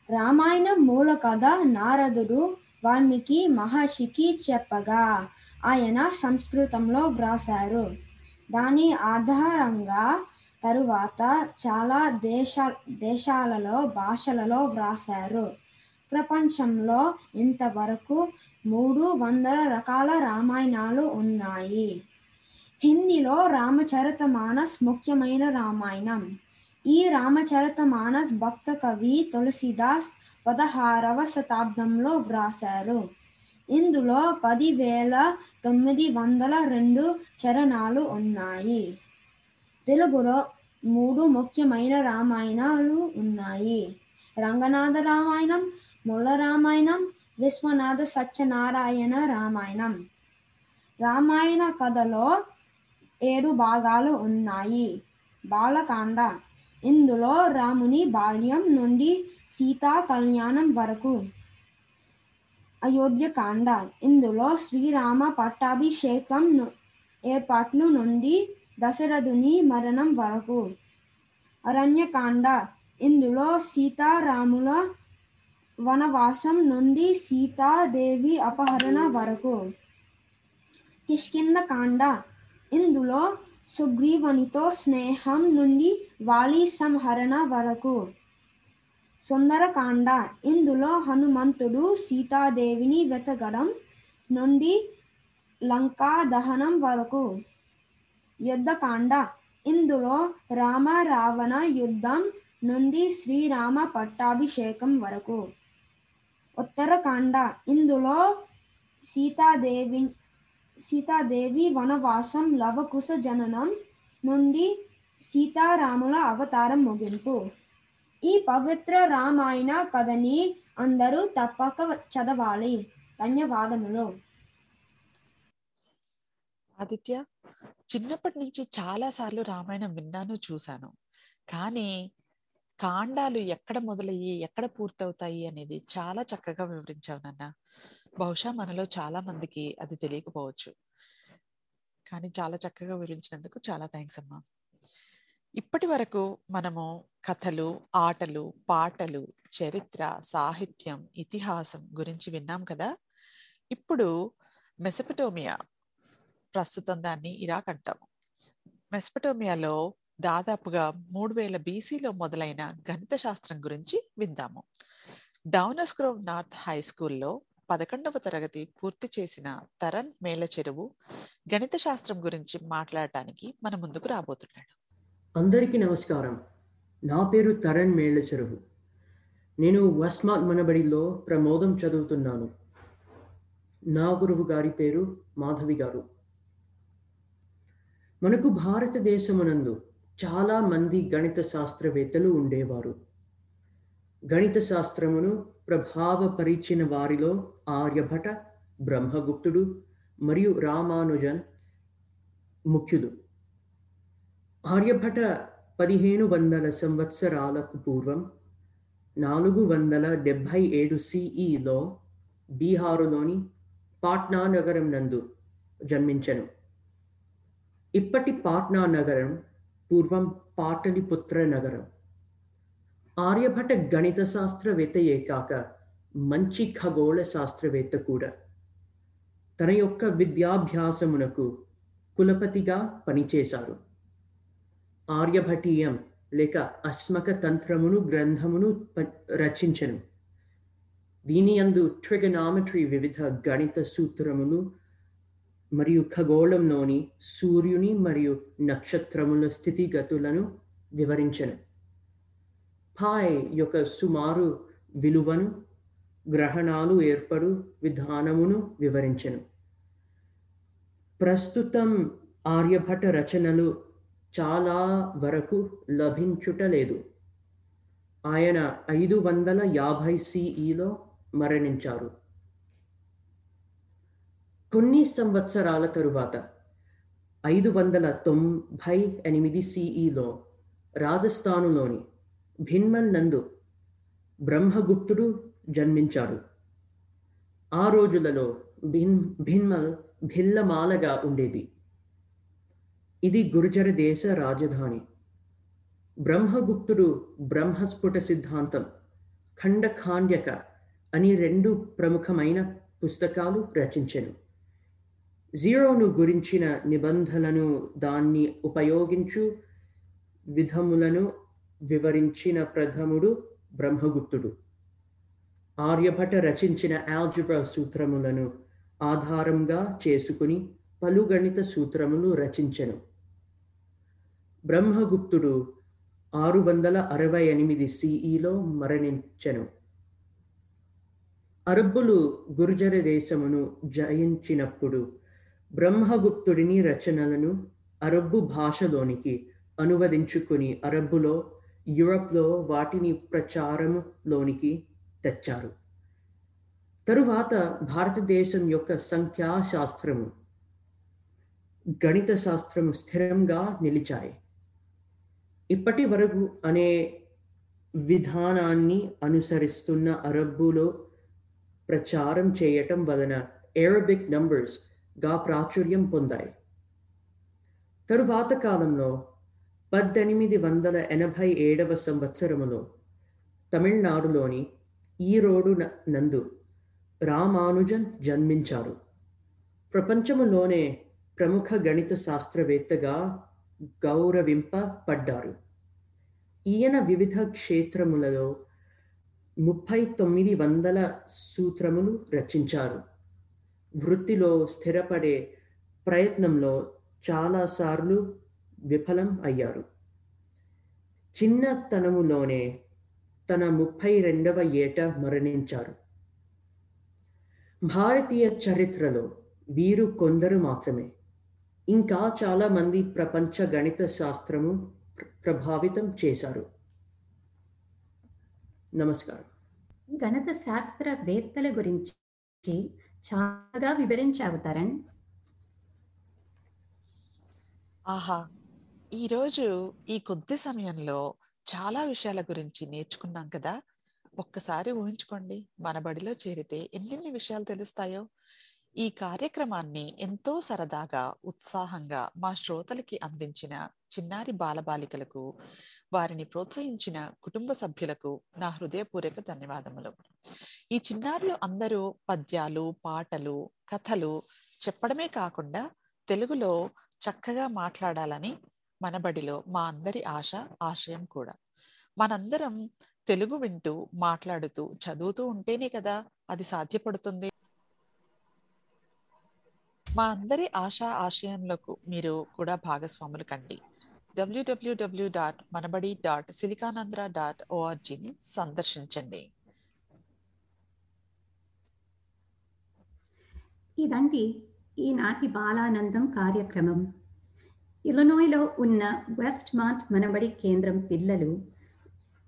రామాయణం మూల కథ నారదుడు వాల్మీకి మహర్షికి చెప్పగా ఆయన సంస్కృతంలో వ్రాసారు దాని ఆధారంగా తరువాత చాలా దేశ దేశాలలో భాషలలో వ్రాసారు ప్రపంచంలో ఇంతవరకు మూడు వందల రకాల రామాయణాలు ఉన్నాయి. హిందీలో రామచరితమానస్ ముఖ్యమైన రామాయణం. ఈ రామచరిత మానస్ భక్త కవి తులసిదాస్ పదహారవ శతాబ్దంలో వ్రాసారు ఇందులో పదివేల తొమ్మిది వందల రెండు చరణాలు ఉన్నాయి. తెలుగులో మూడు ముఖ్యమైన రామాయణాలు ఉన్నాయి. రంగనాథ రామాయణం ముళ్ళ రామాయణం విశ్వనాథ సత్యనారాయణ రామాయణం. రామాయణ కథలో ఏడు భాగాలు ఉన్నాయి. బాలకాండ. ఇందులో రాముని బాల్యం నుండి సీతా కళ్యాణం వరకు. అయోధ్యకాండ. ఇందులో శ్రీరామ పట్టాభిషేకం ఏర్పాట్లు నుండి దశరథుని మరణం వరకు. అరణ్యకాండ. ఇందులో సీతారాముల వనవాసం నుండి సీతాదేవి అపహరణ వరకు. కిష్కింద కాండ ఇందులో సుగ్రీవునితో స్నేహం నుండి వాలి సంహరణ వరకు. సుందరకాండ. ఇందులో హనుమంతుడు సీతాదేవిని వెతకడం నుండి లంకా దహనం వరకు. యుద్ధకాండ. ఇందులో రామ రావణ యుద్ధం నుండి శ్రీరామ పట్టాభిషేకం వరకు. ఉత్తరకాండ. ఇందులో సీతాదేవి సీతాదేవి వనవాసం లవకుశ జననం నుండి సీతారాముల అవతారం ముగింపు. ఈ పవిత్ర రామాయణ కథని అందరూ తప్పక చదవాలి. ధన్యవాదములు. ఆదిత్య చిన్నప్పటి నుంచి చాలా సార్లు రామాయణం విన్నాను చూశాను. కానీ కాండాలు ఎక్కడ మొదలయ్యి ఎక్కడ పూర్తవుతాయి అనేది చాలా చక్కగా వివరించావు నాన్న. బహుశా మనలో చాలా మందికి అది తెలియకపోవచ్చు. కానీ చాలా చక్కగా వివరించినందుకు చాలా థ్యాంక్స్ అమ్మా. ఇప్పటి వరకు మనము కథలు ఆటలు పాటలు చరిత్ర సాహిత్యం ఇతిహాసం గురించి విన్నాం కదా? ఇప్పుడు మెసపటోమియా ప్రస్తుతం దాన్ని ఇరాక్ అంటాము. మెసపటోమియాలో దాదాపుగా మూడు వేల బీసీలో మొదలైన గణిత శాస్త్రం గురించి విందాము. డౌనస్క్రోవ్ నార్త్ హై స్కూల్లో పదకొండవ తరగతి పూర్తి చేసిన తరణ్ మేళ చెరువు గణిత శాస్త్రం గురించి మాట్లాడటానికి మన ముందుకు రాబోతున్నాడు. అందరికీ నమస్కారం. నా పేరు తరణ్ మేళ్ళ చెరువు. నేను వస్మాత్ మనబడిలో ప్రమోదం చదువుతున్నాను. నా గురువు గారి పేరు మాధవి గారు. మనకు భారతదేశమునందు చాలా మంది గణిత శాస్త్రవేత్తలు ఉండేవారు. గణిత శాస్త్రమును ప్రభావపరిచిన వారిలో ఆర్యభట బ్రహ్మగుప్తుడు మరియు రామానుజన్ ముఖ్యులు. ఆర్యభట పదిహేను వందల సంవత్సరాలకు పూర్వం నాలుగు వందల డెబ్భై ఏడు సిఈలో బీహారులోని పాట్నా నగరం నందు జన్మించను. ఇప్పటి పాట్నా నగరం పూర్వం పాటలిపుత్ర నగరం. ఆర్యభట గణిత శాస్త్రవేత్తయే కాక మంచి ఖగోళ శాస్త్రవేత్త కూడా. తన యొక్క విద్యాభ్యాసమునకు కులపతిగా పనిచేశారు. ఆర్యభటీయం లేక అస్మక తంత్రమును గ్రంథమును ప- రచించను. దీని అందు ట్రిగనామెట్రీ వివిధ గణిత సూత్రములు మరియు ఖగోళంలోని సూర్యుని మరియు నక్షత్రముల స్థితిగతులను వివరించను. పాయ్ యొక్క సుమారు విలువను గ్రహణాలు ఏర్పడు విధానమును వివరించను. ప్రస్తుతం ఆర్యభట రచనలు చాలా వరకు లభించుటలేదు ఆయన ఐదు వందల యాభై సిఈలో మరణించారు. కొన్ని సంవత్సరాల తరువాత ఐదు వందల తొంభై ఎనిమిది సిఈలో రాజస్థానులోని భిన్మల్ నందు బ్రహ్మగుప్తుడు జన్మించాడు. ఆ రోజులలో భిన్ భిన్మల్ భిల్లమాలగా ఉండేది. ఇది గుర్జర దేశ రాజధాని. బ్రహ్మగుప్తుడు బ్రహ్మస్ఫుట సిద్ధాంతం ఖండఖాండ్యక అని రెండు ప్రముఖమైన పుస్తకాలు రచించెను. జీరోను గురించిన నిబంధనలను దాన్ని ఉపయోగించు విధములను వివరించిన ప్రథముడు బ్రహ్మగుప్తుడు. ఆర్యభట రచించిన ఆల్జిబ్రా సూత్రములను ఆధారంగా చేసుకుని పలు గణిత సూత్రములు రచించెను. బ్రహ్మగుప్తుడు ఆరు వందల అరవై ఎనిమిది సిఈలో మరణించెను. అరబ్బులు గుర్జర దేశమును జయించినప్పుడు బ్రహ్మగుప్తుడిని రచనలను అరబ్బు భాషలోనికి అనువదించుకుని అరబ్బులో యూరప్లో వాటిని ప్రచారంలోనికి తెచ్చారు. తరువాత భారతదేశం యొక్క సంఖ్యాశాస్త్రము గణిత శాస్త్రము స్థిరంగా నిలిచాయి. ఇప్పటి వరకు అనే విధానాన్ని అనుసరిస్తున్న అరబ్బులో ప్రచారం చేయటం వలన అరబిక్ నంబర్స్గా ప్రాచుర్యం పొందాయి. తరువాత కాలంలో పద్దెనిమిది వందల ఎనభై ఏడవ సంవత్సరములో తమిళనాడులోని ఈరోడు నందు రామానుజన్ జన్మించారు. ప్రపంచములోనే ప్రముఖ గణిత శాస్త్రవేత్తగా గౌరవింపబడ్డారు ఈయన వివిధ క్షేత్రములలో ముప్పై తొమ్మిది వందల సూత్రములు రచించారు. వృత్తిలో స్థిరపడే ప్రయత్నంలో చాలాసార్లు విఫలం అయ్యారు. చిన్నతనములోనే తన ముప్పై రెండవ ఏట మరణించారు. భారతీయ చరిత్రలో వీరు కొందరు మాత్రమే. ఇంకా చాలా మంది ప్రపంచ గణిత శాస్త్రము ప్రభావితం చేశారు. నమస్కారం. గణిత శాస్త్రవేత్తల గురించి చాలా వివరించావు తరణ్. ఆహా ఈరోజు ఈ కొద్ది సమయంలో చాలా విషయాల గురించి నేర్చుకున్నాం కదా. ఒక్కసారి ఊహించుకోండి మన బడిలో చేరితే ఎన్నెన్ని విషయాలు తెలుస్తాయో. ఈ కార్యక్రమాన్ని ఎంతో సరదాగా ఉత్సాహంగా మా శ్రోతలకి అందించిన చిన్నారి బాలబాలికలకు వారిని ప్రోత్సహించిన కుటుంబ సభ్యులకు నా హృదయపూర్వక ధన్యవాదములు. ఈ చిన్నారులు అందరూ పద్యాలు పాటలు కథలు చెప్పడమే కాకుండా తెలుగులో చక్కగా మాట్లాడాలని మన బడిలో మా అందరి ఆశ ఆశయం కూడా. మనందరం తెలుగు వింటూ మాట్లాడుతూ చదువుతూ ఉంటేనే కదా అది సాధ్యపడుతుంది. మా అందరి ఆశా ఆశయంలకు మీరు కూడా భాగస్వాములు కండి. డబ్ల్యూడబ్ల్యూడబ్ల్యూ dot Manabadi dot Siliconandhra dot ఓఆర్జీని సందర్శించండి. ఇదండి ఈనాటి బాలానందం కార్యక్రమం. ఇలనోయ్లో ఉన్న వెస్ట్ మాంట్ మనబడి కేంద్రం పిల్లలు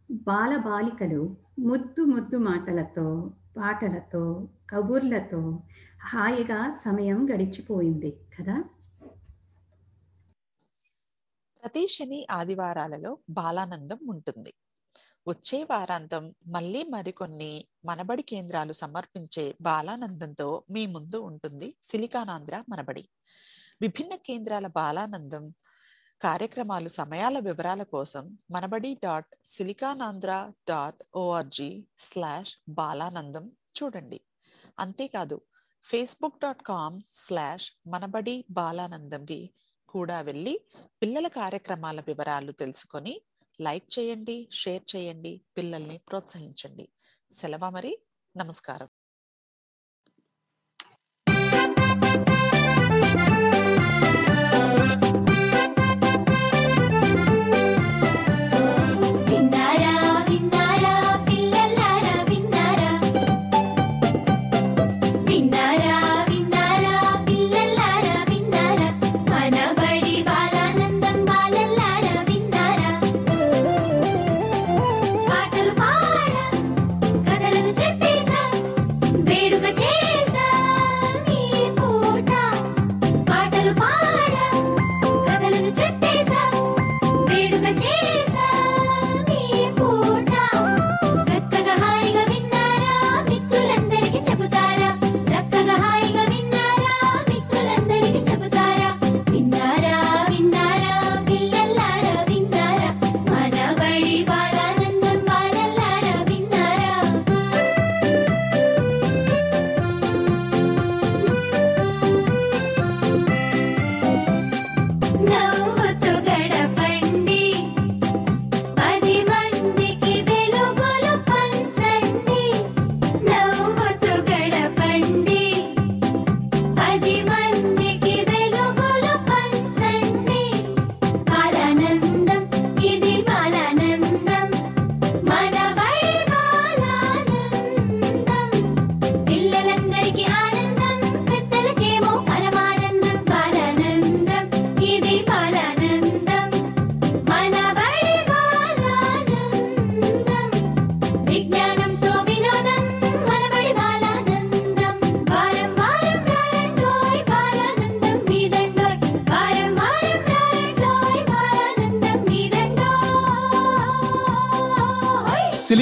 బాలబాలికలు ముద్దు ముద్దు మాటలతో పాటలతో కబుర్లతో హాయిగా సమయం గడిచిపోయింది కదా? ప్రతి శని ఆదివారాలలో బాలానందం ఉంటుంది. వచ్చే వారాంతం మళ్ళీ మరికొన్ని మనబడి కేంద్రాలు సమర్పించే బాలానందంతో మీ ముందు ఉంటుంది సిలికానాంధ్ర మనబడి. విభిన్న కేంద్రాల బాలానందం కార్యక్రమాలు సమయాల వివరాల కోసం Manabadi dot Siliconandhra dot o r g slash Balanandam చూడండి. అంతేకాదు Facebook dot com slash Manabadi బాలానందంకి కూడా వెళ్ళి పిల్లల కార్యక్రమాల వివరాలు తెలుసుకొని లైక్ చేయండి షేర్ చేయండి పిల్లల్ని ప్రోత్సహించండి. సెలవు మరి నమస్కారం.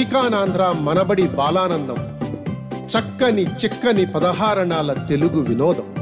సిలికానాంధ్ర మనబడి బాలానందం. చక్కని చిక్కని పదహారణాల తెలుగు వినోదం.